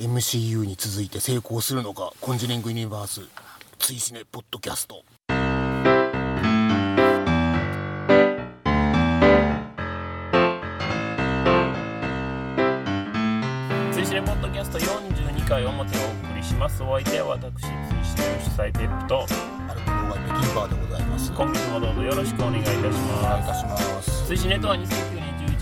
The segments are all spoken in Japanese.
MCU に続いて成功するのかコンジュリングユニバース追試ねポッドキャスト。追試ねポッドキャスト42回表をお送りします。お相手は私追試ねの主催ペップと。アルコ動画北京バーでございます。今月もどうぞよろしくお願いいたしお願いいまたします。す追試ねとは2009年11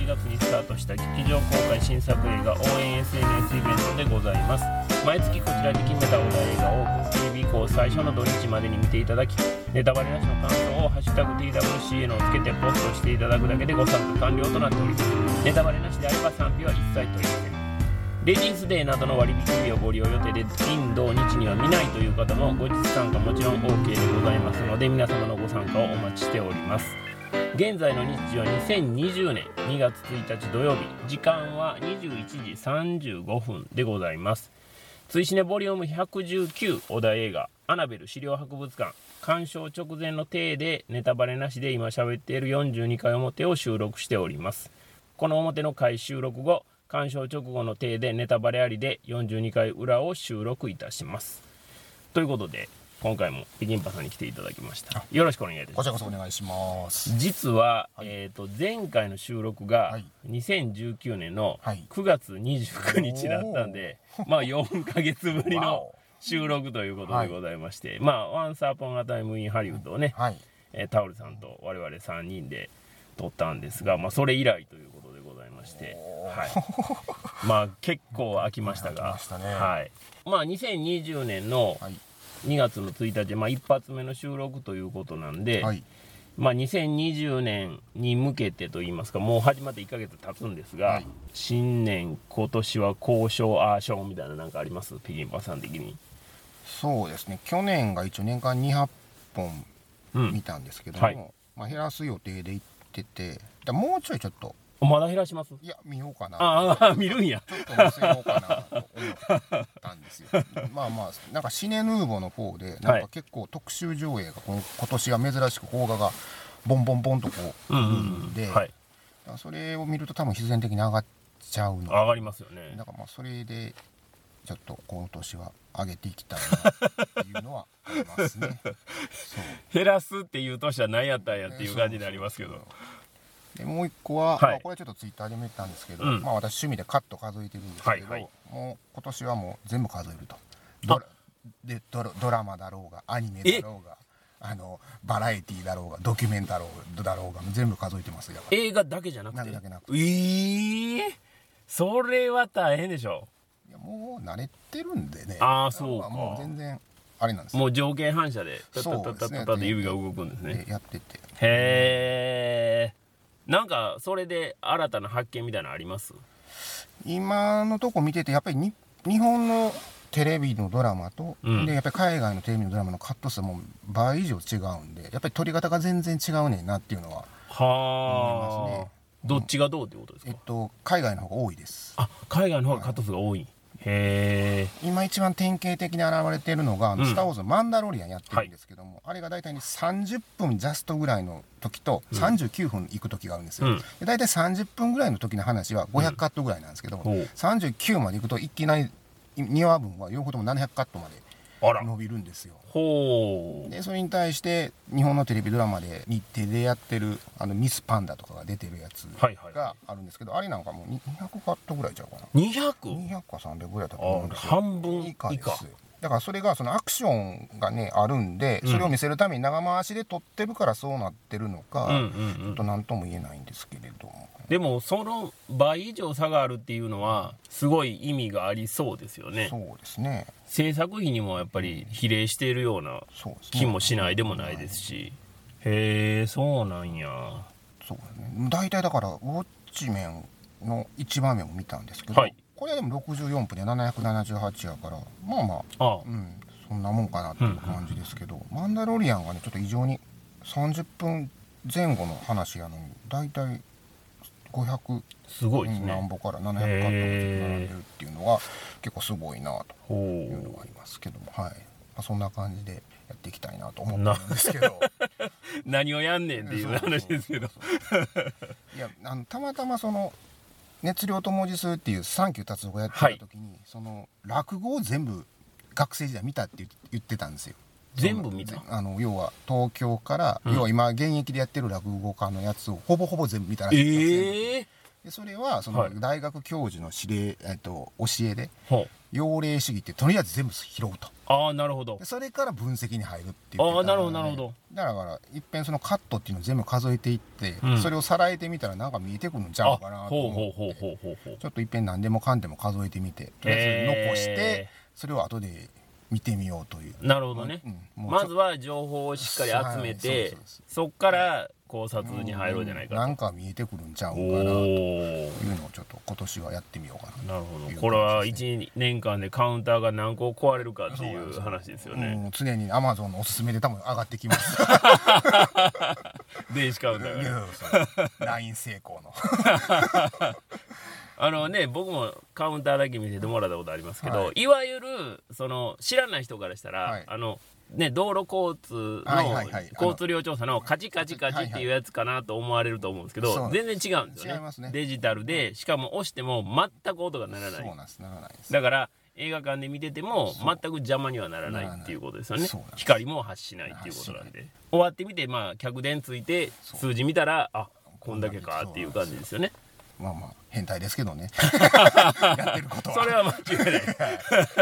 月にスタートした劇場公開新作映画応援 SNS イベントでございます。毎月こちらで決めたお題映画を TV 以降最初の土日までに見ていただきネタバレなしの感想を「ハッシュタグ #TWCN」をつけてポストしていただくだけでご参加完了となっております。ネタバレなしであれば賛否は一切取りません。レディースデーなどの割引日をご利用予定で金土日には見ないという方も後日参加もちろん OK でございますので皆様のご参加をお待ちしております。現在の日時は2020年。2月1日土曜日。時間は21時35分でございます。追試ねボリューム119お題映画。アナベル資料博物館。鑑賞直前の体でネタバレなしで今喋っている42回表を収録しております。この表の回収録後鑑賞直後の体でネタバレありで42回裏を収録いたします。ということで今回もピキンパさんに来ていただきました。よろしくお願いいたします。こちらこそお願いします。実は、はい。えー、と前回の収録がはい。2019年のはい。9月29日だったんで、まあ4ヶ月ぶり わのお。収録ということでございまして、まあ「ワンス・アポン・ア・タイム・イン・ハリウッドをね、はい。えータオルさんと我々3人で録ったんですが、まあ、それ以来ということでございまして、はい、まあ結構空きましたがましたね。はい、まあ2020年のはい2月の1日、まあ、一発目の収録ということなんで、はい。まあ、2020年に向けてといいますかもう始まって1ヶ月経つんですが、はい。新年今年は交渉アーションみたいななんかあります？ピギンパさん的に。そうですね。去年が一応年間200本うん。見たんですけども、はい。まあ、減らす予定で行っててだもうちょいちょっとまだ減らします？いや見ようかな。ああ見るんや。ちょっと見せようかなと思ったんですよ。まあまあなんかシネヌーボの方でなんか結構特集上映がこの今年は珍しく邦画がボンボンボンとこう来るうんうん。んで、それを見ると多分必然的に上がっちゃう。の上がりますよね。だからまあそれでちょっと今年は上げていきたいなっていうのはありますね。そう。減らすっていう年は何やったんやっていう感じになりますけどでもう一個は、はい。まあこれちょっとツイッターでも言ったんですけど、うん。まあ私趣味でカット数えてるんですけど、はい。はい。もう今年はもう全部数えると。ドラでドラドラマだろうがアニメだろうがあのバラエティーだろうがドキュメンタローだろうが全部数えてますよ。映画だけじゃなくて？だけなくええそれは大変でしょ。いやもう慣れてるんでね。あーそうか。もう全然あれなんです。よもう条件反射でタッタそうッタッタですねッタッタ指が動くんですねでやっててへえなんかそれで新たな発見みたいなのあります？今のとこ見ててやっぱりに日本のテレビのドラマと、うん。でやっぱり海外のテレビのドラマのカット数も倍以上違うんでやっぱり撮り方が全然違うねんなっていうのははあ、思いますね。どっちがどうってことですか、えっと海外の方が多いです。あ海外の方がカット数が多い、へえ今一番典型的に現れているのが「あのうん。スター・ウォーズ」のマンダロリアンやってるんですけども、あれが大体に30分ジャストぐらいの時と39分行く時があるんですよ、うん。で大体30分ぐらいの時の話は500カットぐらいなんですけど、ほう。39まで行くといきなり2話分は両方とも700カットまで伸びるんですよ。ほう。でそれに対して日本のテレビドラマで日テレでやってるあのミスパンダとかが出てるやつはいはい。があるんですけど、あれなんかもうに200カットぐらいちゃうかな。200? 200か300ぐらいだと思うんあですよ。半分以下です。だからそれがそのアクションがねあるんでそれを見せるために長回しで撮ってるからそうなってるのか、ちょっと何とも言えないんですけれども。でもその倍以上差があるっていうのはすごい意味がありそうですよね。そうですね制作費にもやっぱり比例しているような気もしないでもないですし。へえそうなんや。そうですね。大体だからウォッチメンの1番目を見たんですけど、はい。これでも64分で778やからまあまああうんそんなもんかなっていう感じですけど、マンダロリアンがねちょっと異常に30分前後の話やのに大体500すごいですね。から700カットが並んでるっていうのが結構すごいなとほいうのがありますけども。はい、まあ、そんな感じでやっていきたいなと思ってなるんですけど。う 何をやんねんっていう話ですけど。いやあのたまたまその熱量と文字数っていうサンキュー達夫がやってた時に、その落語を全部学生時代見たって言ってたんですよ全部見た？あの要は東京から、うん。要は今現役でやってる落語家のやつをほぼほぼ全部見たらしいええでそれはそはい。の大学教授の指令、えっと、教えでほう。用例主義ってとりあえず全部拾うと。ああなるほど。でそれから分析に入るって言ってたあーなるほどなるほど。だからいっぺんそのカットっていうのを全部数えていって、うん。それをさらえてみたらなんか見えてくるんちゃあうかなと思ってほうほうほうほうほうちょっといっぺん何でもかんでも数えてみてとりあえず残して、えそれを後で見てみようという。なるほどね、うん。まずは情報をしっかり集めはいてそうそうそそっから考察に入ろうじゃないかなんか見えてくるんちゃうと、かな。とおおいうのをちょっと今年はやってみようかな。なるほど。これは1年間でカウンターが何個壊れるかっていそう話ですよね。もう常にアマゾンのおすすめで多分上がってきます。電子カウンターがね。LINE 成功の あのね僕もカウンターだけ見せてもらったことありますけど、、はい。わゆるその知らない人からしたら、はい。あのね、道路交通の、交通量調査のカチカチカチっていうやつかなと思われると思うんですけど、全然違うんですよね。ね。デジタルでしかも押しても全く音が鳴らない。そうなんですならないです。だから映画館で見てても全く邪魔にはならないっていうことですよね。光も発しないっていうことなんで。終わってみてまあ客電ついて数字見たらあこんだけかっていう感じですよねまあまあ変態ですけどね。やってることは。それは間違いない。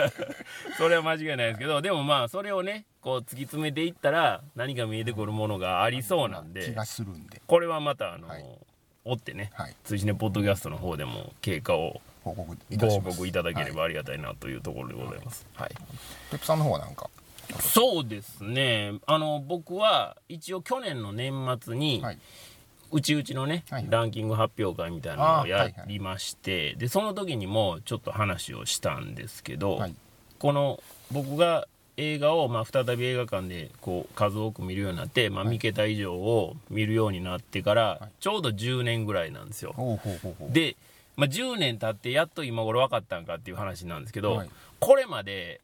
それは間違いないですけどでもまあそれをねこう突き詰めていったら何か見えてくるものがありそうなんで気がするんで。これはまたあの、はい。追ってねはい。追試ねポッドキャストの方でも経過を報告いご報たいただければはい。ありがたいなというところでございます、はい。ペップさんの方はなんか？そうですね。あの僕は一応去年の年末に、はいうちうちのね、ランキング発表会みたいなのをやりまして、でその時にもちょっと話をしたんですけど、はい。この僕が映画をまあ再び映画館でこう数多く見るようになって、まあ、はい。見桁以上を見るようになってからはい。ちょうど10年ぐらいなんですよ。で、まあ、10年経ってやっと今頃分かったんかっていう話なんですけど、はい。これまで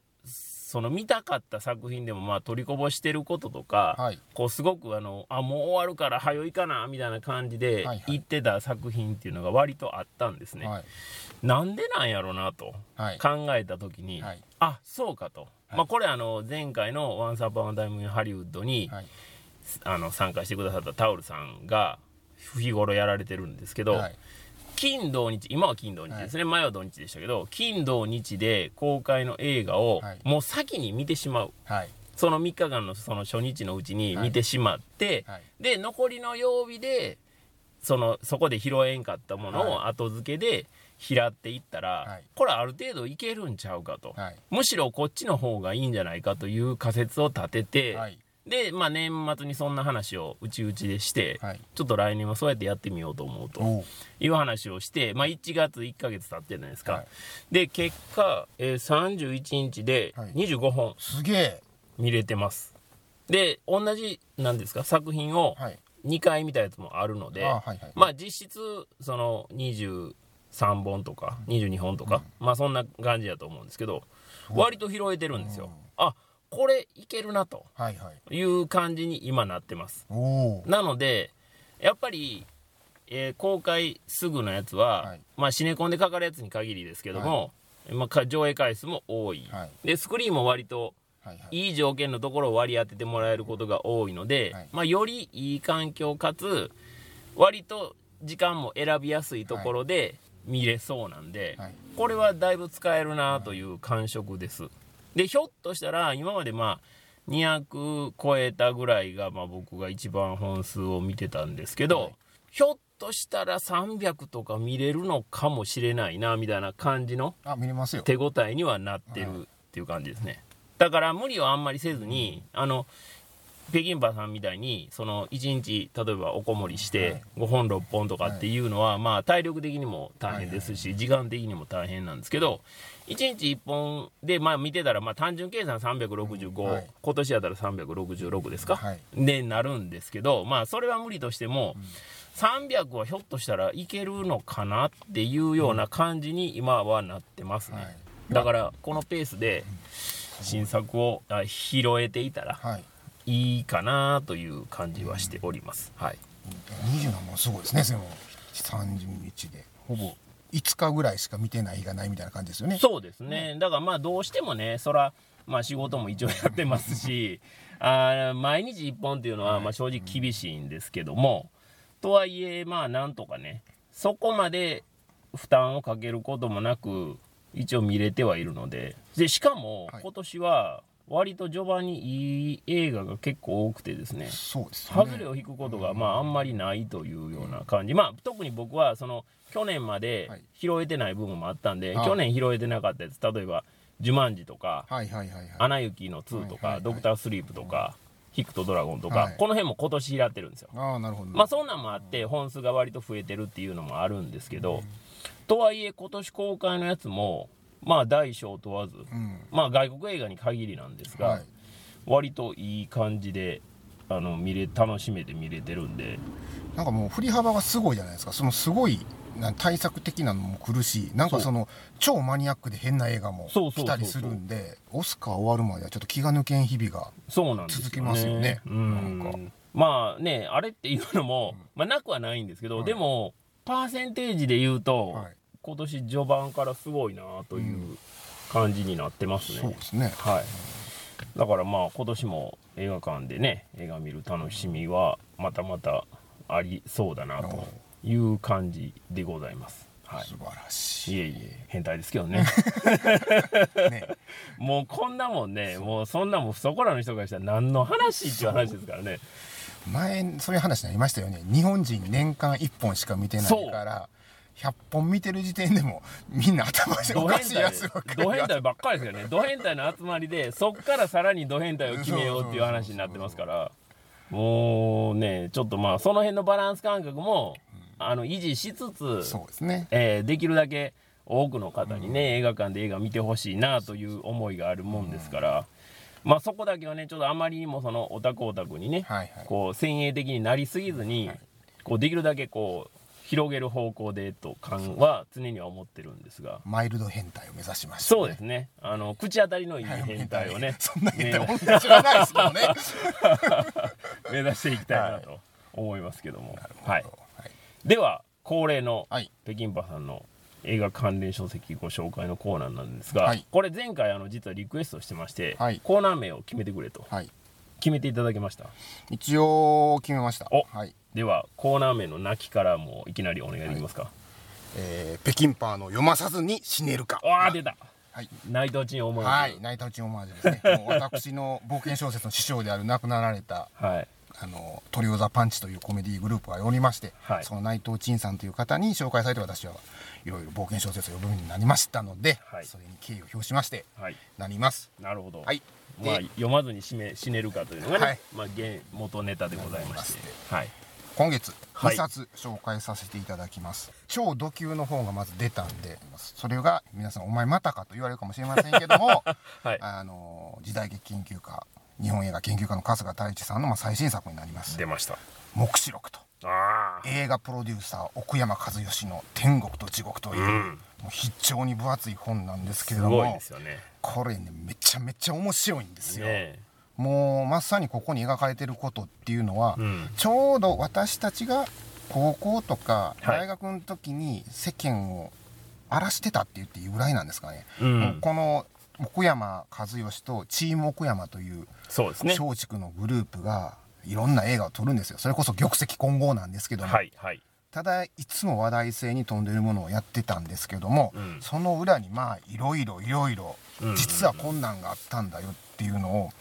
その見たかった作品でもまあ取りこぼしてることとか、はい。こうすごくあのあもう終わるから早いかなみたいな感じで言ってた作品っていうのが割とあったんですね。はい。なんでなんやろなとはい。考えた時に、はい。あそうかと、まあ、これあの前回の「ワンサーパンタイムハリウッドに、はい。あの参加してくださったタオルさんが日頃やられてるんですけど、はい金土日今は金土日ですね、前は土日でしたけど金土日で公開の映画をはい。もう先に見てしまう。はい。その3日間のその初日のうちに見てしまって、はい。で残りの曜日でそのそこで拾えんかったものを後付けで拾っていったら、はい。これある程度いけるんちゃうかと、はい。むしろこっちの方がいいんじゃないかという仮説を立てて、はいで、まあ、年末にそんな話をうちうちでして、はい。ちょっと来年はそうやってやってみようと思うという話をして、まあ、1月1ヶ月経ってるじゃないですか、はい。で結果、えー31日ではい。25本すげえ。見れてます。で同じなんですか作品をはい。2回見たやつもあるので、あはいはいまあ実質その23本とか22本とか、まあそんな感じだと思うんですけど割と拾えてるんですよ、あこれいけるなとはいはい。いう感じに今なってます。なのでやっぱり、えー公開すぐのやつは、はい。まあシネコンでかかるやつに限りですけども、まあか、上映回数も多い、はい。でスクリーンも割とはいはい。いい条件のところを割り当ててもらえることが多いので、はい。まあ、よりいい環境かつ割と時間も選びやすいところで見れそうなんで、はい。これはだいぶ使えるなという感触です。でひょっとしたら今までまあ200超えたぐらいがまあ僕が一番本数を見てたんですけど、はい。ひょっとしたら300とか見れるのかもしれないなみたいな感じのあ見れますよ。手応えにはなってるっていう感じですね。だから無理はあんまりせずにあの北京パさんみたいにその1日例えばおこもりしはい。て5本6本とかっていうのはまあ体力的にも大変ですし時間的にも大変なんですけど1日1本でまあ見てたらまあ単純計算365、はい。今年やったら366ですか、はい。でなるんですけどまあそれは無理としても、300はひょっとしたらいけるのかなっていうような感じに今はなってますね、はい。だからこのペースで新作をあ拾えていたらはい。いいかなという感じはしております、はい。20なんもすごいですねでも。30日で。ほぼ5日ぐらいしか見てない日がないみたいな感じですよね。そうですね、だからまあどうしてもねそらまあ仕事も一応やってますし あー毎日1本っていうのはまあ正直厳しいんですけども、とはいえまあなんとかねそこまで負担をかけることもなく一応見れてはいるのででしかもはい。今年は割と序盤にいい映画が結構多くてですね。そうですよね。外れを引くことがまああんまりないというような感じ、まあ特に僕はその去年まではい。拾えてない部分もあったんで、あ去年拾えてなかったやつ。例えば「ジュマンジ」とかはいはいはいはい「アナ雪の2」とか「はいはいはいドクタースリープ」とか「ヒクとドラゴン」とか、はい。この辺も今年拾ってるんですよ。ああなるほど、まあそんなんもあって本数が割と増えてるっていうのもあるんですけど、とはいえ今年公開のやつもまあ大小問わず、うん。まあ外国映画に限りなんですが、はい。割といい感じであの見れ楽しめて見れてるんで。なんかもう振り幅がすごいじゃないですか。そのすごいな対策的なのも来るしなんかその超マニアックで変な映画も来たりするんでオスカー終わるまではちょっと気が抜けん日々が続きますよね。うん。なんか。まあねあれっていうのも、まあ、なくはないんですけど、はい。でもパーセンテージで言うと、はい今年序盤からすごいなという感じになってますね、そうですね。はい。だからまあ今年も映画館でね映画見る楽しみはまたまたありそうだなという感じでございます。はい。素晴らしい。いえいえ変態ですけどね。ね。もうこんなもんねもうそんなもんそこらの人がしたら何の話っていう話ですからね。前そういう話になりましたよね。日本人年間1本しか見てないから100本見てる時点でも みんな頭でおかド変態。しいやつばっかりド変態ばっかりですよね。ド変態の集まりで そっからさらにド変態を決めようっていう話になってますから。もうねちょっとまあその辺のバランス感覚もあの維持しつつそうですね。えーできるだけ多くの方にね、映画館で映画見てほしいなという思いがあるもんですから、まあそこだけはねちょっとあまりにもそのオタクオタクにね、はいはい。こう先鋭的になりすぎずに、こうできるだけこう広げる方向でと感は常には思ってるんですが。マイルド変態を目指しましたそうですね。あの口当たりのいい変態をね、そんな変態ね本当に知らないですけどね。目指していきたいなと思いますけども。はい。はい。では恒例のはい。北京パさんの映画関連書籍ご紹介のコーナーなんですが、はい。これ前回あの実はリクエストしてまして、はい。コーナー名を決めてくれと。はい。決めていただけました？一応決めました。お。はいではコーナー名の泣きからもういきなりお願いできますか、えー北京パーの読まさずに死ねるか。ああ出た。はい。内藤陳思うはい。ナイタウチンオマージュですね。私の冒険小説の師匠である亡くなられたはい。あのトリオザパンチというコメディグループがおりまして、はい。その内藤陳さんという方に紹介されて私はいろいろ冒険小説を読むようになりましたので、はい。それに敬意を表しましてはい。なります。なるほど、はい。まあ、で読まずに死ね死ねるかというのがね、はい。まあ、原元ネタでございまして。はい今月はい。2冊紹介させていただきます、超ド級の本がまず出たんでそれが皆さんお前またかと言われるかもしれませんけども はい。あの時代劇研究家日本映画研究家の春日太一さんのまあ最新作になります。出ました「黙示録」と。ああ映画プロデューサー奥山和義の「天国と地獄」という,、うん。もう非常に分厚い本なんですけすれどもね。これねめちゃめちゃ面白いんですよ、ねもうまさにここに描かれてることっていうのは、うん。ちょうど私たちが高校とかはい。大学の時に世間を荒らしてたって言っていいぐらいなんですかね、うん。この奥山和義とチーム奥山というそうですね。松竹のグループがいろんな映画を撮るんですよ。それこそ玉石混合なんですけども、はいはい。ただいつも話題性に富んでるものをやってたんですけども、うん。その裏にまあいろいろいろいろ実は困難があったんだよっていうのを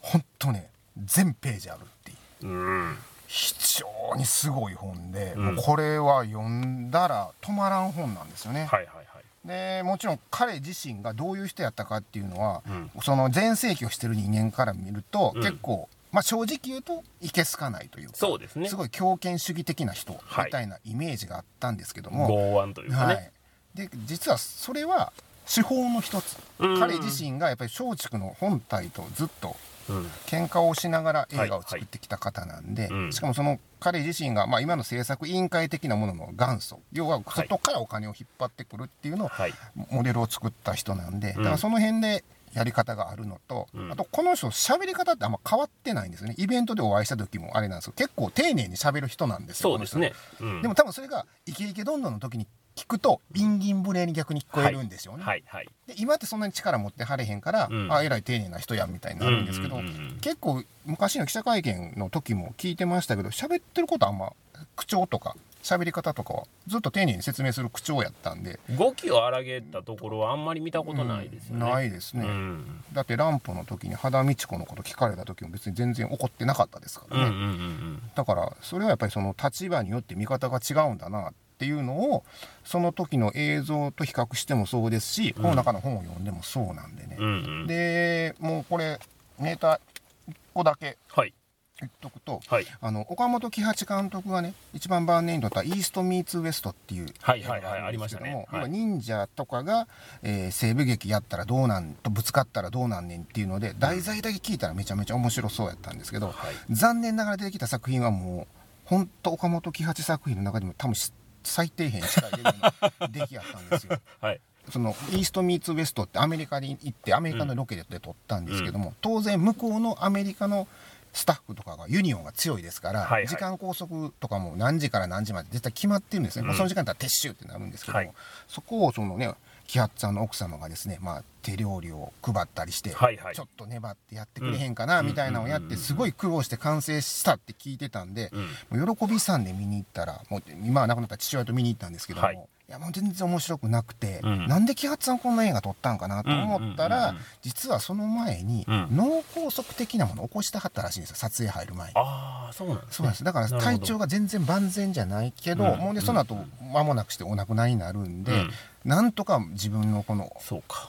本当ね全ページあるっていう。うん非常にすごい本で、うん。これは読んだら止まらん本なんですよね。はいはいはい。でもちろん彼自身がどういう人やったかっていうのは、うん。その全盛期をしてる人間から見ると、うん。結構、まあ、正直言うといけすかないというかそうですね。すごい強権主義的な人はいみたいなイメージがあったんですけども、剛腕というかはね、い、で実はそれは手法の一つ、うん。彼自身がやっぱり松竹の本体とずっとうん喧嘩をしながら映画を作ってきた方なんで、はい。はいうん。しかもその彼自身が、まあ、今の制作委員会的なものの元祖。要は外からお金を引っ張ってくるっていうのを、はい。モデルを作った人なんで、ん。だからその辺でやり方があるのと、うん。あとこの人喋り方ってあんま変わってないんですよね。イベントでお会いした時もあれなんですけど結構丁寧に喋る人なんですよそうですね、うん。でも多分それが「イケイケどんどん」の時に聞くとインギン無礼に逆に聞こえるんですよね、はいはいで今ってそんなに力持ってはれへんから、うん。あえらい丁寧な人やんみたいになるんですけど、うんうんうんうん。結構昔の記者会見の時も聞いてましたけど喋ってることあんま口調とか喋り方とかはずっと丁寧に説明する口調やったんで、語気を荒げたところはあんまり見たことないですよね、うんないですね、うん。だって乱歩の時に羽田美智子のこと聞かれた時も別に全然怒ってなかったですからね、うんうんうん。だからそれはやっぱりその立場によって見方が違うんだなっていうのをその時の映像と比較してもそうですし、この中の本を読んでもそうなんでね、うんうん。うんでもうこれネタ1個だけはい。言っとくとはい。あの岡本喜八監督がね一番晩年に撮った「イースト・ミーツ・ウエスト」っていうはいはいはい映画がるんですけどもありましたね。はい。要は忍者とかが、えー西部劇やったらどうなんとぶつかったらどうなんねんっていうので題材だけ聞いたらめちゃめちゃ面白そうやったんですけど、はい。残念ながら出てきた作品はもう本当岡本喜八作品の中でも多分最底辺に近いレベルの出来やったんですよ。はい。そのイースト・ミーツ・ウェストってアメリカに行ってアメリカのロケで撮ったんですけども、当然向こうのアメリカのスタッフとかがユニオンが強いですから、はいはい。時間拘束とかも何時から何時まで絶対決まってるんですね、うその時間だったら撤収ってなるんですけども、はい。そこをそのね喜八さんの奥様がですね、まあ、手料理を配ったりして、はいはい。ちょっと粘ってやってくれへんかなみたいなのをやってすごい苦労して完成したって聞いてたんで、うん。喜びさんで見に行ったらもう今は亡くなった父親と見に行ったんですけども、はいい、やもう全然面白くなくて、うん。なんで喜八さんこんな映画撮ったんかなと思ったら、実はその前にうん。脳梗塞的なものを起こしてはったらしいんですよ撮影入る前に。ああそうなんですね。そうなんです。だから体調が全然万全じゃないけど、うん。もうでその後間もなくしてお亡くなりになるんで、うん。なんとか自分のこの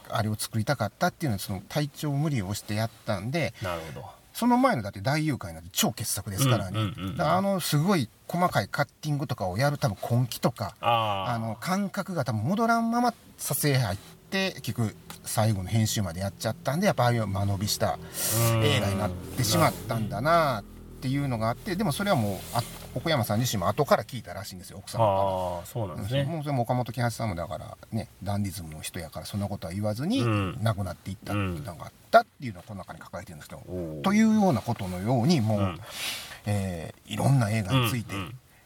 あれを作りたかったっていうのはその体調無理をしてやったんでなるほどその前のだって大誘拐なんて超傑作ですからね、うんうんうんうん。だからあのすごい細かいカッティングとかをやる多分根気とかあああの感覚が多分戻らんまま撮影入って結局最後の編集までやっちゃったんでやっぱああいう間延びした映画になってしまったんだなっていうのがあってでもそれはもうあ奥山さん自身も後から聞いたらしいんですよ奥さんから。ああそうなんですね。もうそれも岡本喜八さんもだからねダンディズムの人やからそんなことは言わずにうん。亡くなっていったっていうのがあったっていうのをこの中に書かれてるんですけど、というようなことのようにもう、うん。えーいろんな映画について、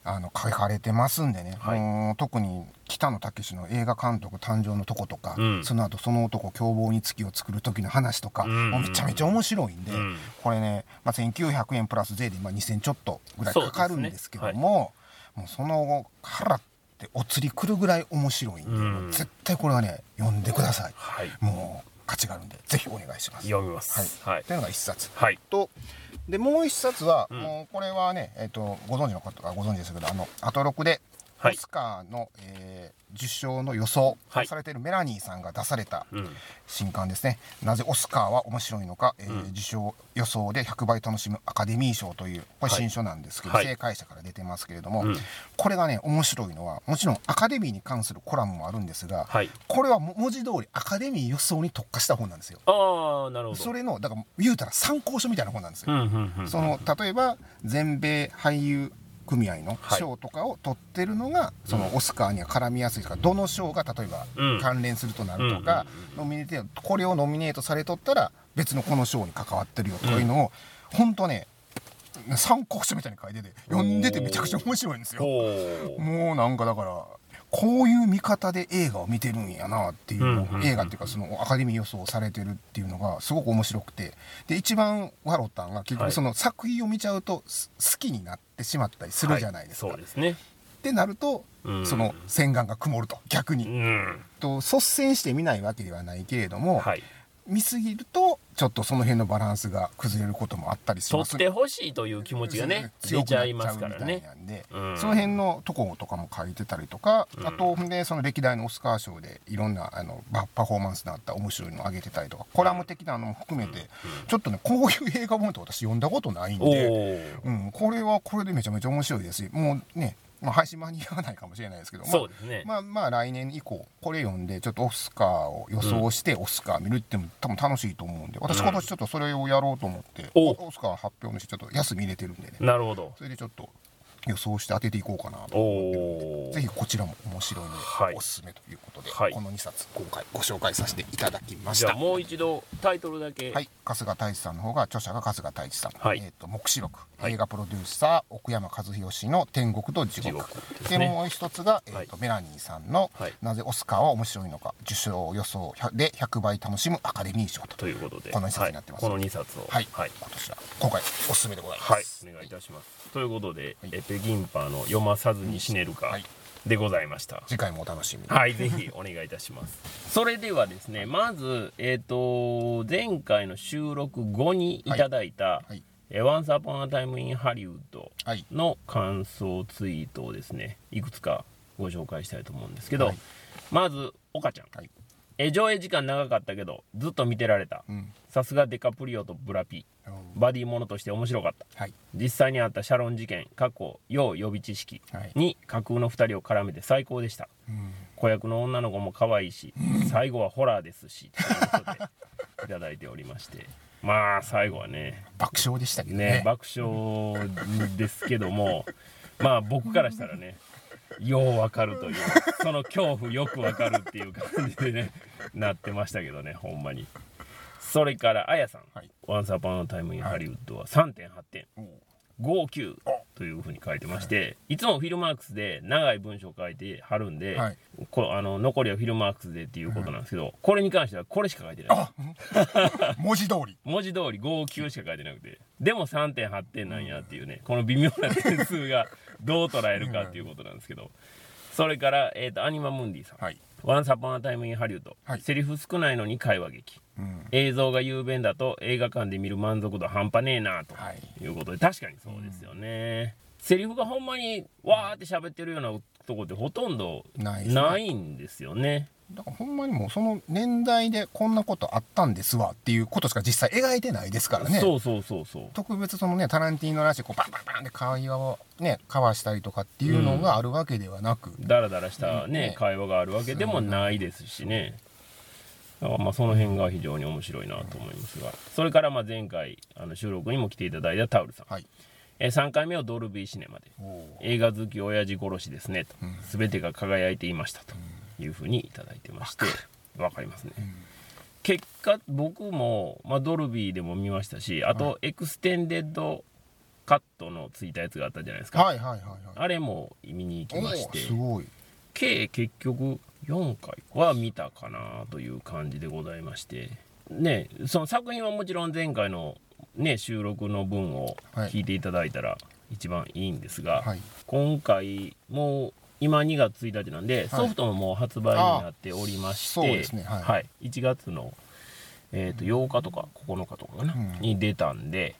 あの書かれてますんでね、はい。もう特に北野武の映画監督誕生のとことか、うん。その後その男凶暴に月を作る時の話とか、うん。もうめちゃめちゃ面白いんで、うん。これね、まあ、1900円プラス税で、まあ、2000ちょっとぐらいかかるんですけどももうその後払ってお釣り来るぐらい面白いんで、うん。絶対これはね読んでください、はい。もう価値があるんでぜひお願いします。読みます。はい。はい。というのが一冊。はい。とでもう一冊は、うん。もうこれはね、えっとご存知の方がご存知ですけどあのアトロクでオはい。スカーの、えー受賞の予想はい。されているメラニーさんが出されたうん。新刊ですね「なぜオスカーは面白いのか、えーうん。受賞予想で100倍楽しむアカデミー賞」というこれはい。新書なんですけど、はい。正解者から出てますけれども、うん。これがね面白いのはもちろんアカデミーに関するコラムもあるんですが、はい。これはも文字通りアカデミー予想に特化した本なんですよ。ああなるほど。それのだから言うたら参考書みたいな本なんですよ。うんうんうん。その例えば全米俳優組合のはい。賞とかを取ってるのが、そのオスカーには絡みやすいとかどの賞が例えばうん。関連するとなるとか、ノミネートこれをノミネートされとったら別のこの賞に関わってるよとかいうのを、本当ね参考書みたいに書いてて読んでてめちゃくちゃ面白いんですよ。もうなんかだからこういう見方で映画を見てるんやなっていう、映画っていうかそのアカデミー予想されてるっていうのがすごく面白くて。で一番笑ったんが結はい。局その作品を見ちゃうとす好きになってしまったりするじゃないですか。そうですね。ってなると、うん。その洗顔が曇ると逆うに、ん。と率先して見ないわけではないけれども、はい見すぎるとちょっとその辺のバランスが崩れることもあったりします。取ってほしいという気持ちがね出ちゃいますからね。なんで、うん。その辺のとことかも書いてたりとか、うん。あとでその歴代のオスカー賞でいろんなあのパパフォーマンスのあった面白いのを上げてたりとかコラム的なのも含めて、ちょっとねこういう映画本って私読んだことないんおで、おうん、これはこれでめちゃめちゃ面白いですしもうね、まあ、配信間に合わないかもしれないですけど、まあそうですね。まあまあ来年以降これ読んでちょっとオスカーを予想してオスカー見るっても多分楽しいと思うんで私今年ちょっとそれをやろうと思って、おオスカー発表のしちょっと休み入れてるんでね。なるほど。それでちょっと予想して当てていこうかなとぜひこちらも面白いので、はい。おすすめということで、はい。この2冊今回ご紹介させていただきました。じゃあもう一度タイトルだけ。はい、春日太一さんの方が著者が春日太一さん、はい。えっ、と目視録、はい映画プロデューサー奥山和弘の天国と地獄。でね。もう一つが、えーとはい。メラニーさんの、はい。なぜオスカーは面白いのか受賞予想で100倍楽しむアカデミー賞とということで。この二冊になってます。はい、この2冊を。はい、はい。今年は今回おすすめでございます、はい、お願いいたします。ということで、エペギンパーの読まさずに死ねるかはい。でございました。次回もお楽しみに、はい、ぜひお願いいたします。それではですね、まず、えっ、と、前回の収録後にいただいた、はいえー Once Upon a Time in Hollywood はい。の感想ツイートをですね、いくつかご紹介したいと思うんですけど、はい。まず、岡ちゃん。はい。えー上映時間長かったけど、ずっと見てられた。うん。さすがデカプリオとブラピ。バディものとして面白かった。はい。実際にあったシャロン事件過去要予備知識はい。に架空の2人を絡めて最高でした。うん。子役の女の子も可愛いし最後はホラーですしということでいただいておりましてまあ最後はね。爆笑でしたけどね。ね爆笑ですけども。まあ僕からしたらねようわかるというその恐怖よくわかるっていう感じでねなってましたけどねほんまに。それからあやさん。はい「Once Upon a Time in Hollywood」は3.8点。おう号泣というふうに書いてまして、い、つもフィルマークスで長い文章を書いてはるんで、はい。こあの残りはフィルマークスでっていうことなんですけど、これに関してはこれしか書いてない。あ。文字通り。文字通り号泣しか書いてなくてでも3.8点なんやっていうねこの微妙な点数が どう捉えるかっていうことなんですけどそれから、えー、とアニマムンディさん。はい「Once Upon a Time in Hollywood、はい。セリフ少ないのに会話劇うん。映像が雄弁だと映画館で見る満足度半端ねえなと。はい。いうことで確かにそうですよね、セリフがほんまにわーって喋ってるようなとこってほとんどないんですよね。だからほんまにもうその年代でこんなことあったんですわっていうことしか実際描いてないですからね。そうそうそうそう。特別そのねタランティーノらしいこうバンバンバンって会話をね交わしたりとかっていうのがあるわけではなく、ダラダラしたね、ね会話があるわけでもないですしねまあその辺が非常に面白いなと思いますがそれからまあ前回あの収録にも来ていただいたタウルさん、はい。え3回目をドルビーシネマで映画好き親父殺しですねと、うん。全てが輝いていましたというふうにいただいてましてわかりますね、結果僕も、まあ、ドルビーでも見ましたしあと、エクステンデッドカットのついたやつがあったじゃないですか、はいはいはいはい。あれも見に行きましてーすごい。計結局4回は見たかなという感じでございまして。ねその作品はもちろん前回の、ね、収録の分を聞いていただいたら一番いいんですが、はい。今回もう今2月1日なんで、ソフトももう発売になっておりまして、はい。1月の、えー、と8日とか9日とかかな、うん。に出たんで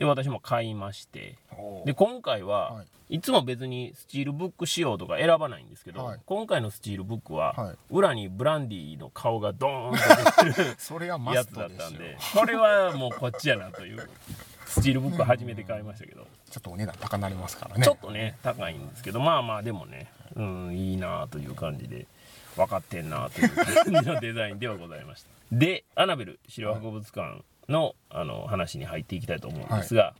で私も買いまして。で今回は、、はい。つも別にスチールブック仕様とか選ばないんですけど、はい。今回のスチールブックは、はい。裏にブランディの顔がドーンと出てる それはマやつだったんでこれはもうこっちやなというスチールブック初めて買いましたけど、ちょっとお値段高なりますからね。ちょっとね高いんですけどまあまあでもねうんいいなという感じで分かってんなという感じのデザインではございました。でアナベル資料博物館のあの話に入っていきたいと思うんですが、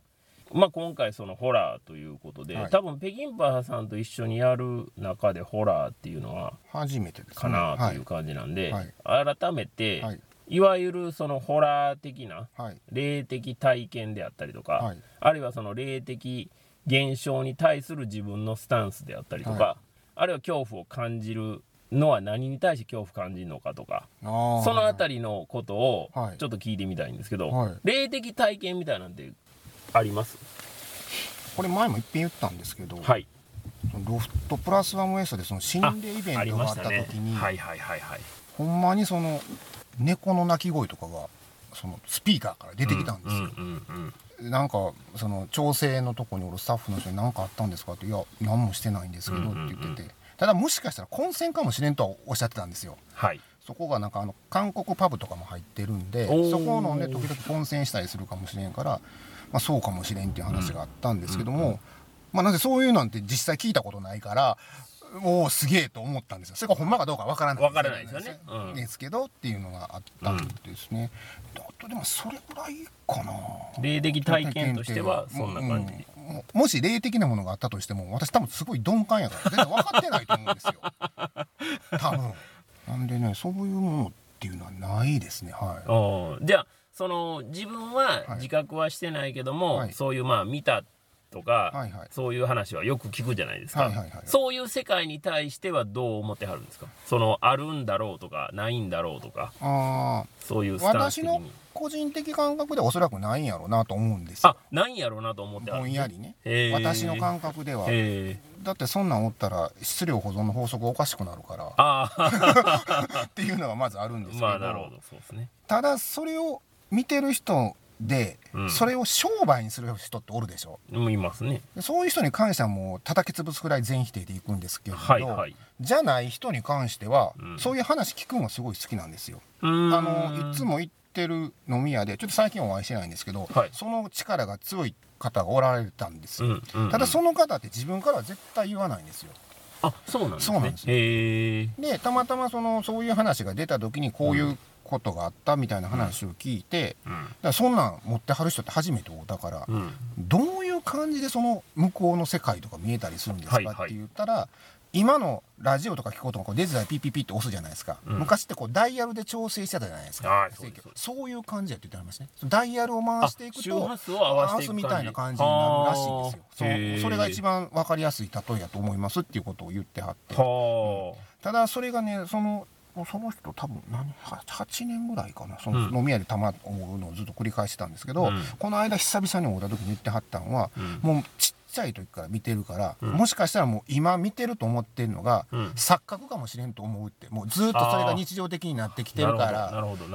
まあ今回そのホラーということで、はい。多分北京パーさんと一緒にやる中でホラーっていうのは初めてですね。かなとはいいう感じなんで、はい。改めて、はい。い、わゆるそのホラー的なはい。霊的体験であったりとか、はい。あるいはその霊的現象に対する自分のスタンスであったりとか、はあるいは恐怖を感じるのは何に対して恐怖感じるのかとかそのあたりのことをはい。ちょっと聞いてみたいんですけど、はい。霊的体験みたいなんてあります？これ前も一遍言ったんですけど、はい。ロフトプラスワンウエストでその心霊イベントがあった時に、はいはいはいはい。ほんまにその猫の鳴き声とかがそのスピーカーから出てきたんですよ、うんうんうんなんかその調整のとこにおるスタッフの人に何かあったんですかって「いや何もしてないんですけど」って言ってて、うんうんうんただもしかしたら混戦かもしれんとはおっしゃってたんですよ。はい。そこがなんかあの韓国パブとかも入ってるんでそこのね時々混戦したりするかもしれんから、まあ、そうかもしれんっていう話があったんですけども、まあなんでそういうなんて実際聞いたことないからもうすげえと思ったんですよ。それがほんまかどうかわからない。わからないですよね。うん。ですけどっていうのがあったんですね、あとでもそれぐらいかな。霊的体験としてはそんな感じ、うん。うんももし霊的なものがあったとしても私多分すごい鈍感やから全然分かってないと思うんですよ。多分。なんでねそういうものっていうのはないですね。はい。じゃあその自分ははい。自覚はしてないけども、はい。そういうまあ見たとか、はいはい。そういう話はよく聞くじゃないですか、はいはいはいそういう世界に対してはどう思ってはるんですか？そのあるんだろうとかないんだろうとか。あそういうあスタンス的私のに個人的感覚ではおそらくないんやろうなと思うんですよ。あないんやろうなと思ってはるぼんやりね。私の感覚では。だってそんなんおったら質量保存の法則おかしくなるから。ああ っていうのがまずあるんですけど,、まあなるほど。そうですね。ただそれを見てる人で、うん。それを商売にする人っておるでしょ？うんいますね。でそういう人に関してはもう叩き潰すくらい全否定でいくんですけれど、はいはい。じゃない人に関しては、うん。そういう話聞くのがすごい好きなんですよ。あのいつも行ってる飲み屋でちょっと最近お会いしてないんですけど、はい。その力が強い方がおられたんですよ、うんうんうん。ただその方って自分からは絶対言わないんですよ。あそうなんですね。ですよ。へえでたまたまそのそういう話が出た時にこういうことがあったみたいな話を聞いて、だからそんなん持ってはる人って初めて会うたから、うん。うんどういう感じでその向こうの世界とか見えたりするんですか、はいはい。って言ったら今のラジオとか聞こうとかこうデジタルピッピッピッって押すじゃないですか、うん。昔ってこうダイヤルで調整してたじゃないですか。はいそういう感じやって言ってありますね。ダイヤルを回していくと波数を合わせていく感じみたいな感じになるらしいんですよ。そうそれが一番分かりやすい例えやと思いますっていうことを言ってはって。はただそれがねそのその人多分何は8年ぐらいかな。そのうん。飲み屋でたま思うのをずっと繰り返してたんですけど、うん。この間久々に会った時に言ってはったんは、うん。もうちっちゃい時から見てるから、うん。もしかしたらもう今見てると思ってるのが、うん。錯覚かもしれんと思うって。もうずっとそれが日常的になってきてるから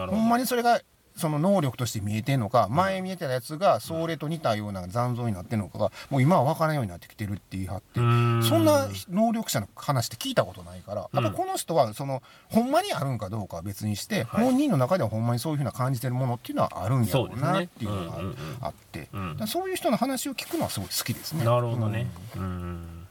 ほんまにそれがその能力として見えてんのか前見えてたやつがそれと似たような残像になってんのかがもう今は分からんようになってきてるって言い張って。そんな能力者の話って聞いたことないから、うん。やっぱこの人はそのほんまにあるんかどうかは別にして、はい。本人の中ではほんまにそういうふうな感じてるものっていうのはあるんやろうなっていうのがあって、そういう人の話を聞くのはすごい好きですね。なるほどね。うん。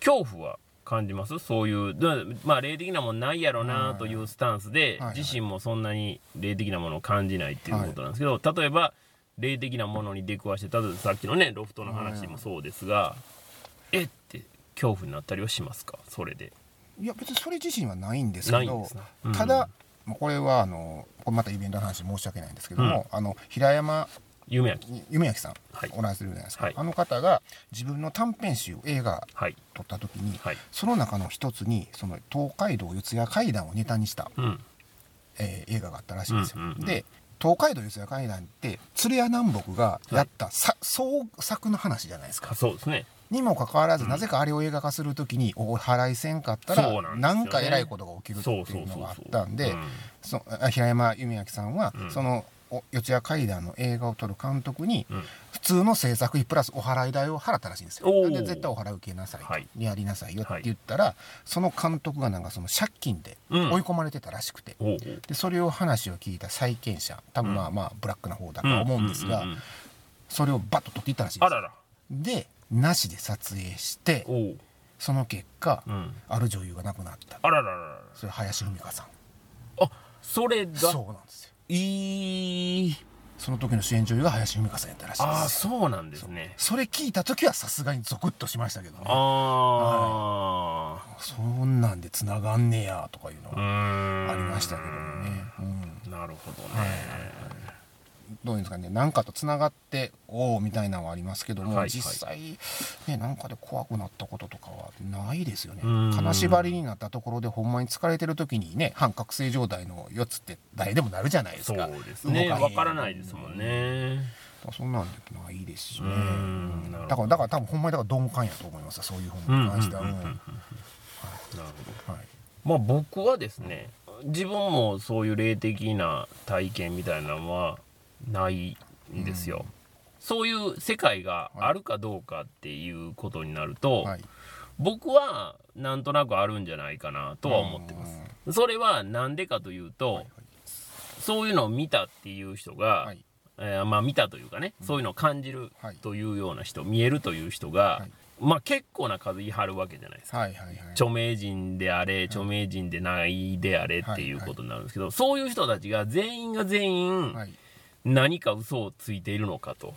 恐怖は感じます？そういう、だまあ霊的なもんないやろなというスタンスではいはい、自身もそんなに霊的なものを感じないっていうことなんですけど、例えば、霊的なものに出くわして、例えばさっきのね、ロフトの話もそうですが、えって恐怖になったりはしますか？それで。いや別にそれ自身はないんですけどないんですね。うん。ただこれはあのこれまたイベントの話申し訳ないんですけども、あの平山夢焼き。夢焼さん、はいおられてるじゃないですか、はいあの方が自分の短編集映画はい。撮った時に、はい。その中の一つにその東海道四谷怪談をネタにした、うん。えー映画があったらしいんですよ、うんうんうんで東海道四谷怪談って鶴屋南北がやった、さ創作の話じゃないですかかそうですね。にもかかわらず、なぜかあれを映画化する時にお払いせんかったらなんねかえらいことが起きるっていそうのがあったんで平山夢明さんは、うんそのお四谷怪談の映画を撮る監督に、うん。普通の制作費プラスお払い代を払ったらしいんですよ。で絶対お払い受けなさいと、はい。やりなさいよって言ったら、その監督がなんかその借金でうん。追い込まれてたらしくて、おうおう。でそれを話を聞いた債権者多分まあまあブラックな方だとは思うんですが、それをバッと取っていったらしいんですよ。あらら。でなしで撮影して。その結果、うん。ある女優が亡くなった。あららららら。それ林文香さん。あ、それが？そうなんですよいい。その時の主演女優が林文香さんやったらしいああ、ですそうなんですね。それ聞いた時はさすがにゾクッとしましたけどねあそんなんで繋がんねやとかいうのは。ありましたけどもね、うん、なるほどね。どういうんですかね何かと繋がっておおみたいなのはありますけども、はいはい。実際ねなんかで怖くなったこととかはないですよね。うん。金縛りになったところでほんまに疲れてる時にね半覚醒状態の4つって誰でもなるじゃないですそうかですね。動へん。わからないですもんね。そんなんでないですしね。だからだから多分ほんまにだから鈍感やと思います。よそういう本に関しては。なるほど。はいまあ僕はですね、自分もそういう霊的な体験みたいなのはないんですよ。そういう世界があるかどうかっていうことになると、はい。僕はなんとなくあるんじゃないかなとは思ってます。それはなんでかというと、はいそういうのを見たっていう人が、はい。えーまあ見たというかね、そういうのを感じるはい。というような人、見えるという人が、はい。まあ結構な数いはるわけじゃないですか。はいはいはい。著名人であれ、著名人でないであれっていうことになるんですけど、そういう人たちが全員が全員、はい何か嘘をついているのかと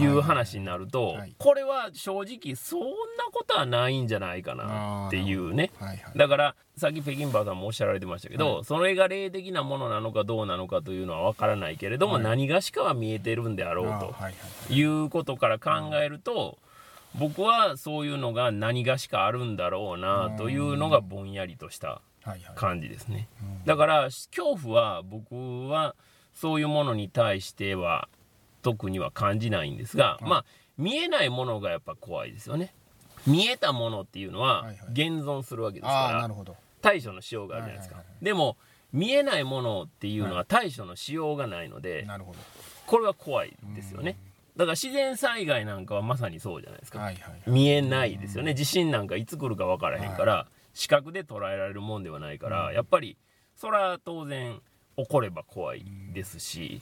いう話になると、はいこれは正直そんなことはないんじゃないかなっていうね。だからさっき北京バーさんもおっしゃられてましたけど、それが霊的なものなのかどうなのかというのは分からないけれども、はい。何がしかは見えてるんであろうということから考えると、僕はそういうのが何がしかあるんだろうなというのがぼんやりとした感じですね。だから恐怖は僕はそういうものに対しては特には感じないんですが、はい。まあ見えないものがやっぱ怖いですよね。見えたものっていうのは現存するわけですから対処のしようがあるじゃないですか。でも見えないものっていうのは対処のしようがないので、これは怖いですよね。だから自然災害なんかはまさにそうじゃないですか。見えないですよね。地震なんかいつ来るか分からへんから、視覚で捉えられるもんではないから、やっぱりそれは当然起これば怖いですし、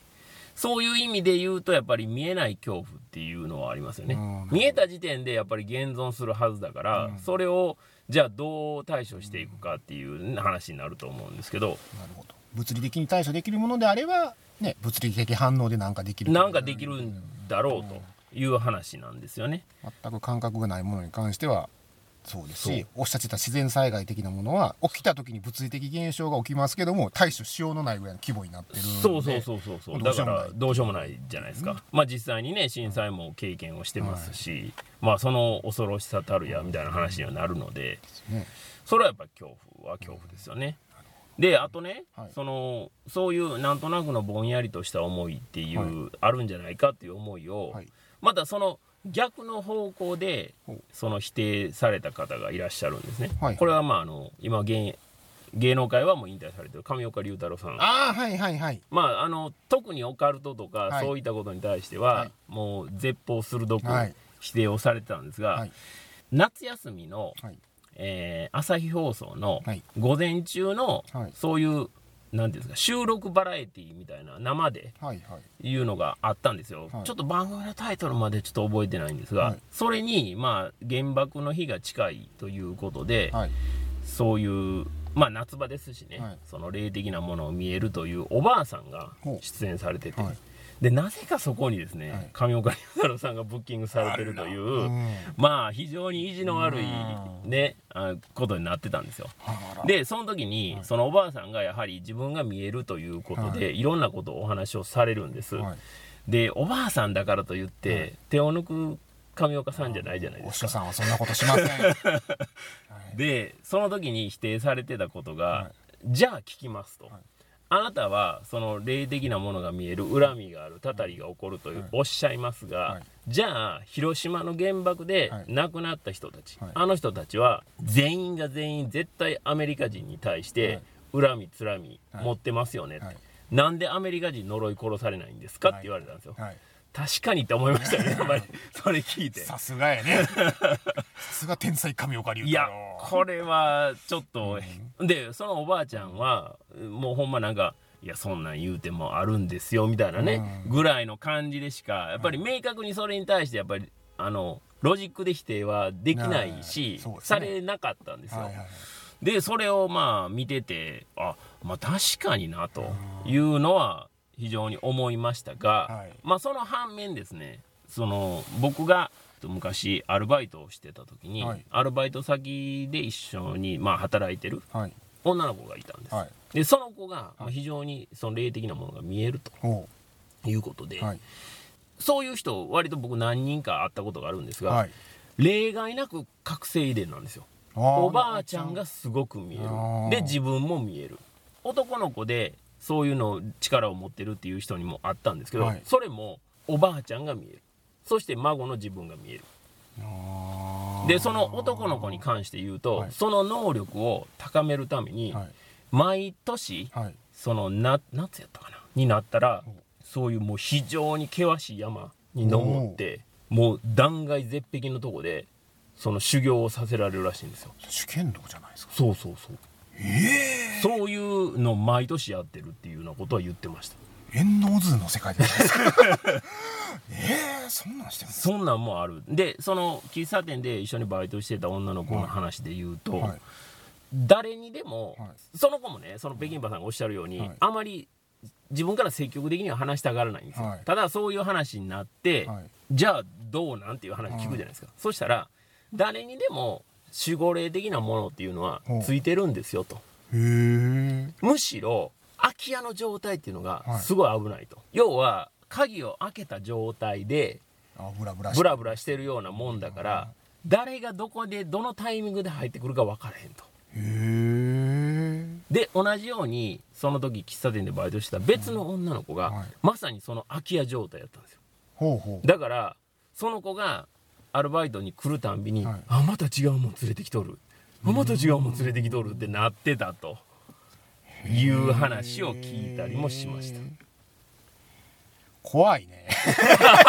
そういう意味で言うとやっぱり見えない恐怖っていうのはありますよね、うん見えた時点でやっぱり現存するはずだから、それをじゃあどう対処していくかっていう話になると思うんですけど、なるほど。物理的に対処できるものであればね物理的反応で何かできるなんかできるんだろうという話なんですよね。全く感覚がないものに関してはそうですしおっしゃってた自然災害的なものは起きた時に物理的現象が起きますけども対処しようのないぐらいの規模になってるそうそうそうそうそう。だかどうしようもない。らどうしようもないじゃないですか、まあ実際にね震災も経験をしてますし、まあその恐ろしさたるやみたいな話にはなるのでね。それはやっぱ恐怖は恐怖ですよね。であとね、はい。そのそういうなんとなくのぼんやりとした思いっていう、はあるんじゃないかっていう思いを、はい。またその逆の方向でその否定された方がいらっしゃるんですね。はいこれはまああの今芸芸能界はもう引退されてる上岡龍太郎さん。ああはいはいはい。まああの特にオカルトとか、はい。そういったことに対しては、はい。もう絶法鋭くはい。否定をされてたんですが、はい。夏休みの、はい。えー朝日放送のはい。午前中の、はい。そういうなんていうんですか収録バラエティみたいな生ではいはい。いうのがあったんですよ、はい。ちょっと番組のタイトルまでちょっと覚えてないんですが、はい。それにまあ原爆の日が近いということで、はい。そういうまあ夏場ですしね、はい。その霊的なものを見えるというおばあさんが出演されてて、はいでなぜかそこにですね、はい。上岡龍太郎さんがブッキングされてるという、うん。まあ非常に意地の悪いうん。ねあことになってたんですよ。でその時に、そのおばあさんがやはり自分が見えるということで、い、ろんなことをお話をされるんです。はい。でおばあさんだからといって、手を抜く上岡さんじゃないじゃないでお師すか。匠さんはそんなことしません。はい。でその時に否定されてたことが、はじゃあ聞きますと、はいあなたはその霊的なものが見える恨みがあるたたりが起こるという、はい。おっしゃいますが、はい。じゃあ広島の原爆ではい亡くなった人たち、はい。あの人たちは全員が全員絶対アメリカ人に対して恨みつらみはい。持ってますよね、はい。なんでアメリカ人呪い殺されないんですかって言われたんですよ、はい確かにって思いましたね やっぱり。それ聞いて。さすがやね。さすが天才神岡龍いやこれはちょっと、でそのおばあちゃんはもうほんまなんかいやそんなん言うてもあるんですよみたいなね、ぐらいの感じでしかやっぱり明確にそれに対してやっぱりあのロジックで否定はできないし、ね。されなかったんですよ。はいはいはい。でそれをまあ見ててあまあ確かになというのは非常に思いましたが、はい。まあその反面ですねその僕が昔アルバイトをしてた時に、はい。アルバイト先で一緒にまあ働いてるはい。女の子がいたんです、はい。でその子がまあ非常にその霊的なものが見えるおとい。うことで、そういう人割と僕何人か会ったことがあるんですが、はい。例外なく覚醒遺伝なんですよ。おばあちゃんがすごく見える。で自分も見える。男の子でそういうの力を持ってるっていう人にもあったんですけど、はい。それもおばあちゃんが見える。そして孫の自分が見える。でその男の子に関して言うと、はい。その能力を高めるために、はい。毎年はい。そのな夏やったかな？になったらおそういうもう非常に険しい山に登ってもう断崖絶壁のとこでその修行をさせられるらしいんですよ。主剣道じゃないですか？そうそうそうええそういうのを毎年やってるっていうようなことは言ってました。遠能図の世界でええそんなんしてるそんなんもある。でその喫茶店で一緒にバイトしてた女の子の話で言うと、はい。誰にでも、はその子もねその北京パさんがおっしゃるように、はい。あまり自分から積極的には話したがらないんですよ、はい。ただそういう話になって、はい。じゃあどうなん？ていう話聞くじゃないですか、そしたら誰にでも守護霊的なものっていうのはついてるんですよと。へえむしろ空き家の状態っていうのがはい。すごい危ないと、要は鍵を開けた状態であブラブラブラブラしてるようなもんだから誰がどこでどのタイミングで入ってくるか分からへんと。へえで同じようにその時喫茶店でバイトしてた別の女の子が、はい。まさにその空き家状態だったんですよ。ほうほう。だからその子がアルバイトに来るたんびに、はい。あまた違うもん連れてきとる。あまた違うもん連れてきとるってなってたと。いう話を聞いたりもしました。怖いね。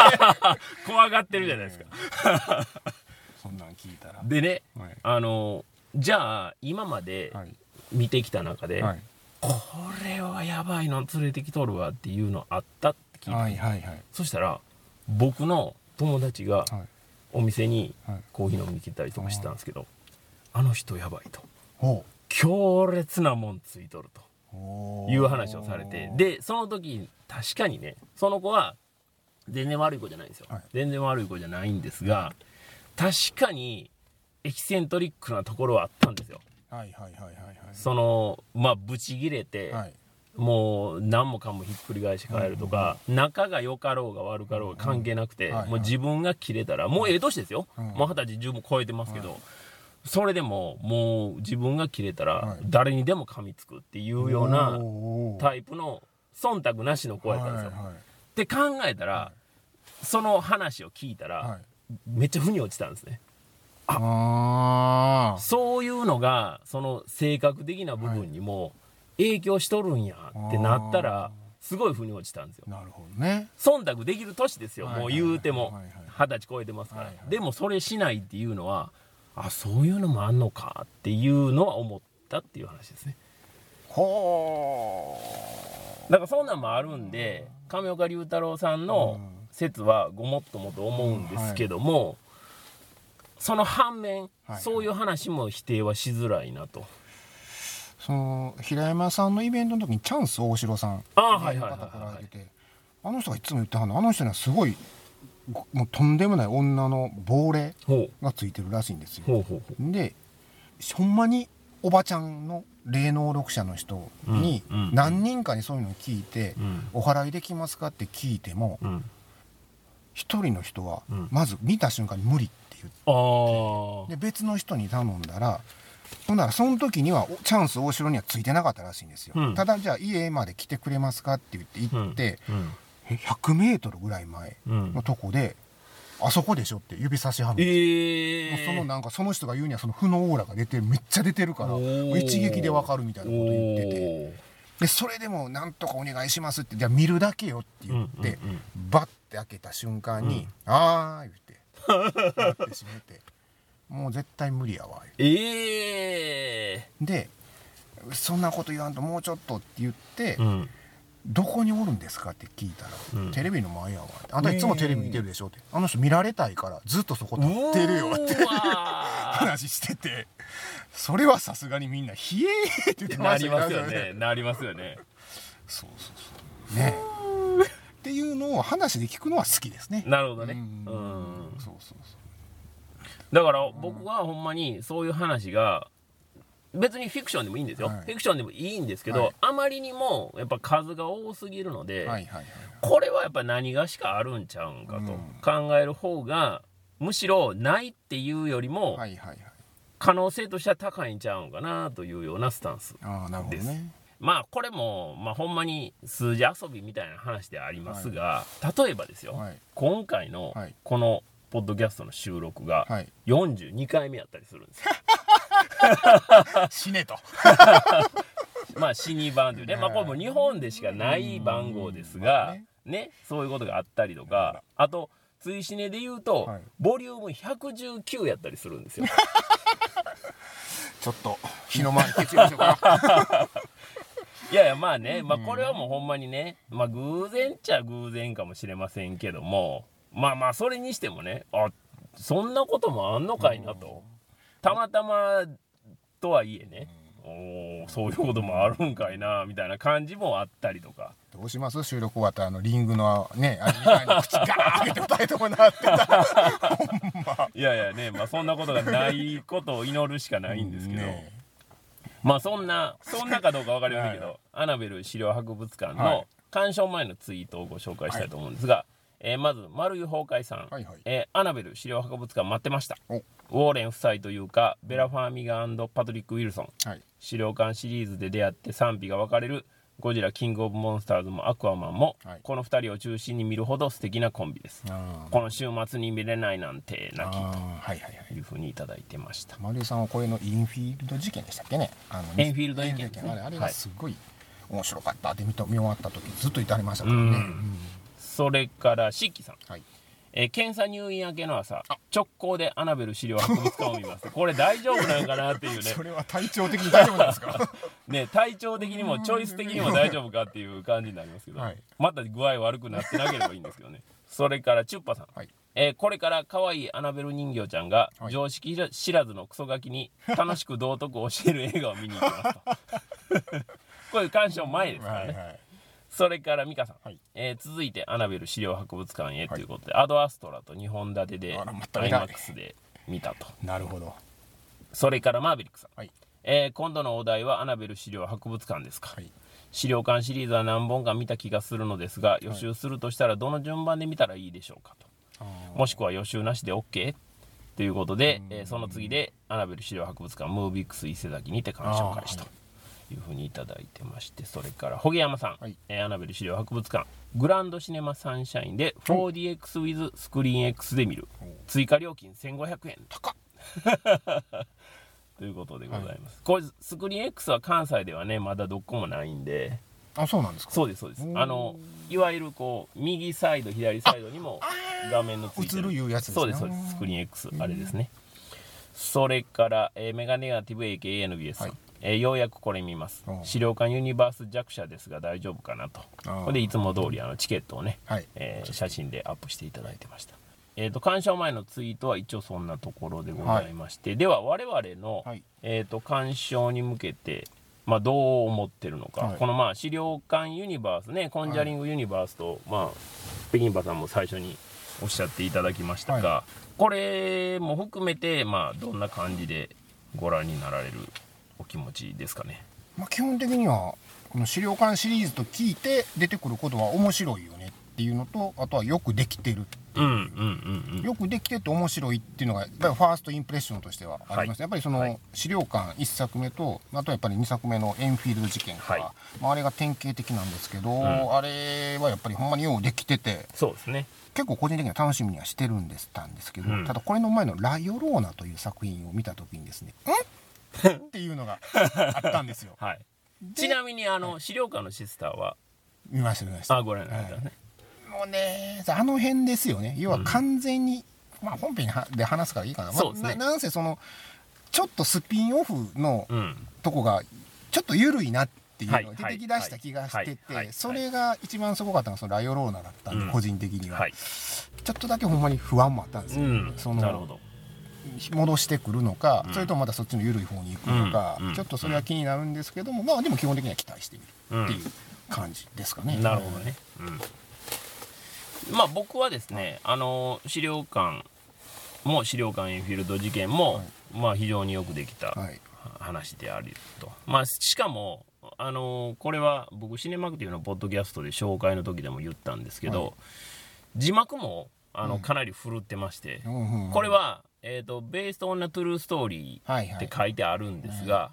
怖がってるじゃないですか。そんなん聞いたら。でねはい。あのじゃあ今まではい。見てきた中で、はい。これはやばいの連れてきとるわっていうのあったって聞いた、はいはいはい。そしたら僕の友達がはいお店にはい。コーヒー飲みに来たりとかしてたんですけど、あの人やばいと。ほ強烈なもんついとると。いう話をされて。でその時確かにねその子は全然悪い子じゃないんですよ、はい。全然悪い子じゃないんですが確かにエキセントリックなところはあったんですよ。はいはいはいはいそのまあブチギレて、はいはいもう何もかもひっくり返して帰るとか、仲が良かろうが悪かろうが関係なくて、もう自分が切れたらもうええ年ですよ、うん。もう二十歳十分超えてますけど、それでももう自分が切れたらはい。誰にでも噛みつくっていうようなタイプの忖度なしの子やったんですよ。って考えたら、その話を聞いたら、はい。めっちゃ腑に落ちたんですね。あそういうのがその性格的な部分にも影響しとるんやってなったらあすごい腑に落ちたんですよ。あなるほどね。忖度できる年ですよはいもう言うてもはいはい二十歳超えてますから。はいはい。でもそれしないっていうのはあそういうのもあんのかっていうのは思ったっていう話ですね。ほだからそんなんもあるんで亀岡龍太郎さんの説はごもっともと思うんですけども、その反面、はい。そういう話も否定はしづらいなと。うその平山さんのイベントの時にチャンス大城さんああはいはいはいあの人がいつも言ってはんのあの人にはすごいごもうとんでもない女の亡霊がついてるらしいんですよ。でほんまにおばちゃんの霊能力者の人に何人かにそういうのを聞いてうん「お祓いできますか?」って聞いてもうん。一人の人はうん。まず見た瞬間に無理って言ってああで別の人に頼んだらほんならその時にはおチャンス大城にはついてなかったらしいんですよ、うん。ただじゃあ家まで来てくれますかって言って行って、うん。え100メートルぐらい前うん。のとこで、あそこでしょって指差しはんの、ええもうそのなんかその人が言うにはその負のオーラが出てるめっちゃ出てるから一撃でわかるみたいなこと言ってて。てでそれでもなんとかお願いしますってじゃあ見るだけよって言って、うんうんうんバッて開けた瞬間に「あー」言ってバッて閉めてもう絶対無理やわええ。でそんなこと言わんともうちょっとって言って、うん。どこにおるんですかって聞いたら、うん。テレビの前やわあんたいつもテレビ見てるでしょって。あの人見られたいからずっとそこ立ってるよって 話してて。それはさすがにみんな「ひえー!」って言ってまなりしたけどますよね。なりますよね。そうそうそう。ね。っていうのを話で聞くのは好きですね。なるほどね。ううん。んそうそうそだから僕はほんまにそういう話が別にフィクションでもいいんですよ、はい。フィクションでもいいんですけど、はい。あまりにもやっぱ数が多すぎるので、うはいはいはい。これはやっぱ何がしかあるんちゃうんかと考える方がむしろないっていうよりもはいはいはい。可能性としては高いんちゃうんかなというようなスタンスああなるほどね。まあこれも、まあ、ほんまに数字遊びみたいな話でありますが、例えばですよ、はい。今回のはい。このポッドキャストの収録がはい。42回目やったりするんですよ。死ねと。まあ死に番というね、まあこれも日本でしかない番号ですが、ね、そういうことがあったりとか、あと、追死ねで言うと、はい。ボリューム119やったりするんですよ。ちょっと日の前に決意しようか。な いやいや、まあね、まあこれはもうほんまにね、まあ偶然っちゃ偶然かもしれませんけども、まあまあそれにしてもね、あ、そんなこともあんのかいなと。たまたまとはいえね、おーそういうこともあるんかいなみたいな感じもあったりとか。どうします？収録終わったらあのリングのねあれみたいに口ガーッて二人ともなってた。らほんまいやいやねまあそんなことがないことを祈るしかないんですけど、ね。まあそんなそんなかどうか分かりませんけど、はい。アナベル資料博物館はい。の鑑賞前のツイートをご紹介したいと思うんですが、えーまず丸湯崩壊さん、はいはい。えーアナベル資料博物館待ってました。お。ウォーレン夫妻というかベラ・ファーミガーパトリック・ウィルソン。はい。資料館シリーズで出会って賛否が分かれるゴジラキングオブモンスターズもアクアマンも、はい。この2人を中心に見るほど素敵なコンビです。あこの週末に見れないなんてー泣き。あーはいはいはい。というふうにいただいてました。丸井さんはこれのインフィールド事件でしたっけね？あのエンフィールド事件。あれあれがはい。すごい面白かった。って見と見終わった時ずっと言ってありましたからね、うんそれからシッキさん、はい。えー検査入院明けの朝直行でアナベル資料博物館を見ます。これ大丈夫なんかなっていうね。それは体調的に大丈夫なんですか？ね体調的にもチョイス的にも大丈夫かっていう感じになりますけど、はい。また具合悪くなってなければいいんですけどね。それからチュッパさん、はい。えーこれから可愛いアナベル人形ちゃんがはい。常識知らずのクソガキに楽しく道徳を教える映画を見に行きますと。これ鑑賞前ですからね、はいはいそれから美香さん、はい。えー続いてアナベル資料博物館へということで、アドアストラと2本立てであらまた偉い。IMAX で見たと。なるほど。それからマーベリックさん、はい。えー今度のお題はアナベル資料博物館ですか、はい。資料館シリーズは何本か見た気がするのですが予習するとしたらどの順番で見たらいいでしょうかと。あー。もしくは予習なしで OK? ということで、えーその次でアナベル資料博物館ムービックス伊勢崎にて鑑賞開始と。あいうふうにいただいてましてそれからホゲ山さん、はい。えーアナベル資料博物館。グランドシネマサンシャインで 4DXWith スクリーン X で見る。お追加料金1500円。高っ。ということでございます、これスクリーン X は関西ではねまだどこもないんで。あそうなんですか？そうですそうです。あのいわゆるこう右サイド左サイドにも画面のついて映るいうやつですね。そうですそうです。スクリーン X あれですね。それから、えーメガネガティブ AKANBS さん、はいえーようやくこれ見ます。うん。資料館ユニバース弱者ですが大丈夫かなと。これでいつも通りあのチケットをね、はい。えー写真でアップしていただいてました。えー、と鑑賞前のツイートは一応そんなところでございまして、では我々の、はい。えー、と鑑賞に向けて、まあ、どう思ってるのか、はい。このまあ資料館ユニバースねコンジャリングユニバースと、まあ北京馬さんも最初におっしゃっていただきましたが、はこれも含めて、まあ、どんな感じでご覧になられるお気持ちですかね。まあ、基本的にはこの資料館シリーズと聞いて出てくることは面白いよねっていうのとあとはよくできてるう。んうんうんうん。よくできてて面白いっていうのがやっぱりファーストインプレッションとしてはあります、はい。やっぱりその、はい。資料館1作目とあとやっぱり2作目のエンフィールド事件とか、はい。まあ、あれが典型的なんですけど、ん。あれはやっぱりほんまにようできててそうですね。結構個人的には楽しみにはしてるんですたんですけど、うん。ただこれの前の「ラ・ヨローナ」という作品を見た時にですね「ん?」っていうのがあったんですよ。はい、でちなみにあの資料館のシスターは？見ました見ました。あご覧になられたね、もうねあの辺ですよね。要は完全に、まあ本編で話すからいいかな,、まあそうですね。ななんせそのちょっとスピンオフのうん。とこがちょっと緩いなっていうのはい。が出てきだした気がしてはい。はい。てそれが一番すごかったのはそのライオローナだったんで、うん。個人的には、はい、ちょっとだけほんまに不安もあったんですよ、うん、そのなるほど戻してくるのか、うん。それともまたそっちの緩い方に行くのか、ちょっとそれは気になるんですけども、まあでも基本的には期待してみるっていう感じですかね。なるほどね、うん、まあ僕はですねあの資料館も資料館エンフィールド事件も、はい。まあ非常によくできたはい。話であると、まあしかもあのこれは僕シネマクティブのポッドキャストで紹介の時でも言ったんですけど、はい。字幕もあの、うん。かなり振るってまして、うんうんうん。これは、えーと「ベースト・オン・ナ・トゥルー・ストーリー」はいはい。って書いてあるんですが、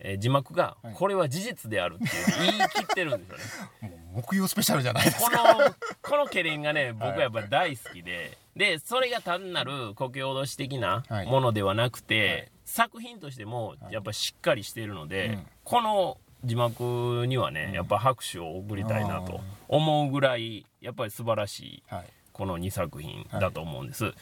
えー字幕がはい。これは事実であるって言い切ってるんですよね。もう木曜スペシャルじゃないですこか。のこのケレンがね僕はやっぱり大好きででそれが単なるこけ脅し的なはい。ものではなくて、はい。作品としてもやっぱしっかりしているので、うん。この字幕にはねやっぱ拍手を送りたいなと思うぐらいやっぱり素晴らしいはい。この2作品だと思うんです。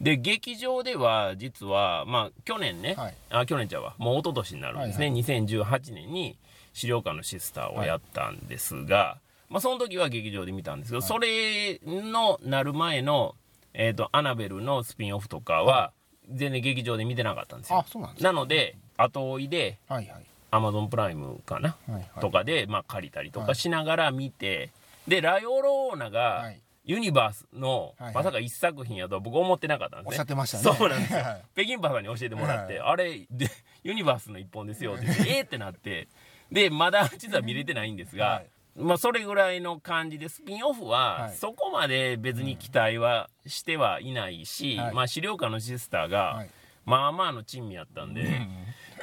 で劇場では実はまあ去年ね、はい。あ去年ちゃうわ。もう一昨年になるんですね、はい2018年に資料館のシスターをやったんですが、まあ、その時は劇場で見たんですけど、それのなる前の、えー、とアナベルのスピンオフとかは全然劇場で見てなかったんですよ。なすか。なので後追いではいはい。アマゾンプライムかな、はいはい。とかで、まあ、借りたりとかしながら見て、でライオローナが、はいユニバースのはいはい。まさか一作品やとは僕思ってなかったんですね。おっしゃってましたね。そうなんですよ。はい。北京パーさんに教えてもらって、はあれで、ユニバースの一本ですよって言って、えーってなって、で、まだ実は見れてないんですが、はい。まあそれぐらいの感じで、スピンオフははい。そこまで別に期待はしてはいないし、はい。まあ資料館のシスターが、はい。まあまあの珍味やったんで、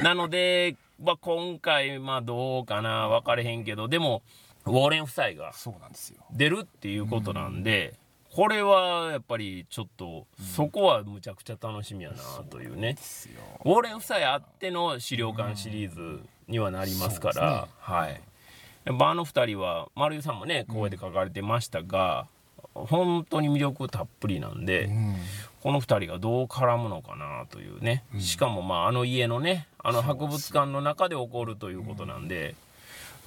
なので、まあ、今回、まあどうかな、分かれへんけど、でも、ウォーレン夫妻がそうなんですよ。出るっていうことなんで、これはやっぱりちょっと、そこはむちゃくちゃ楽しみやなというね。ウォーレン夫妻あっての資料館シリーズにはなりますから、ね。はい。やっぱあの二人は、丸井さんもね、声で書かれてましたが、本当に魅力たっぷりなんで、うん。この2人がどう絡むのかなというね、しかもまああの家のねあの博物館の中で起こるということなんで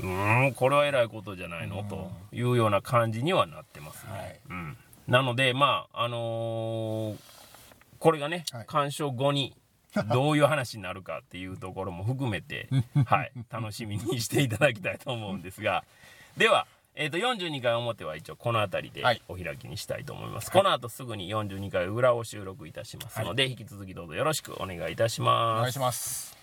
うーんこれはえらいことじゃないの、というような感じにはなってますね、はい。うん、なのでまああのーこれがね、はい。鑑賞後に どういう話になるかっていうところも含めて、はい、楽しみにしていただきたいと思うんですが。では、えー、と42回表は一応この辺りではいお開きにしたいと思います、この後すぐに42回裏を収録いたしますので、引き続きどうぞよろしくお願いいたしおます。願いします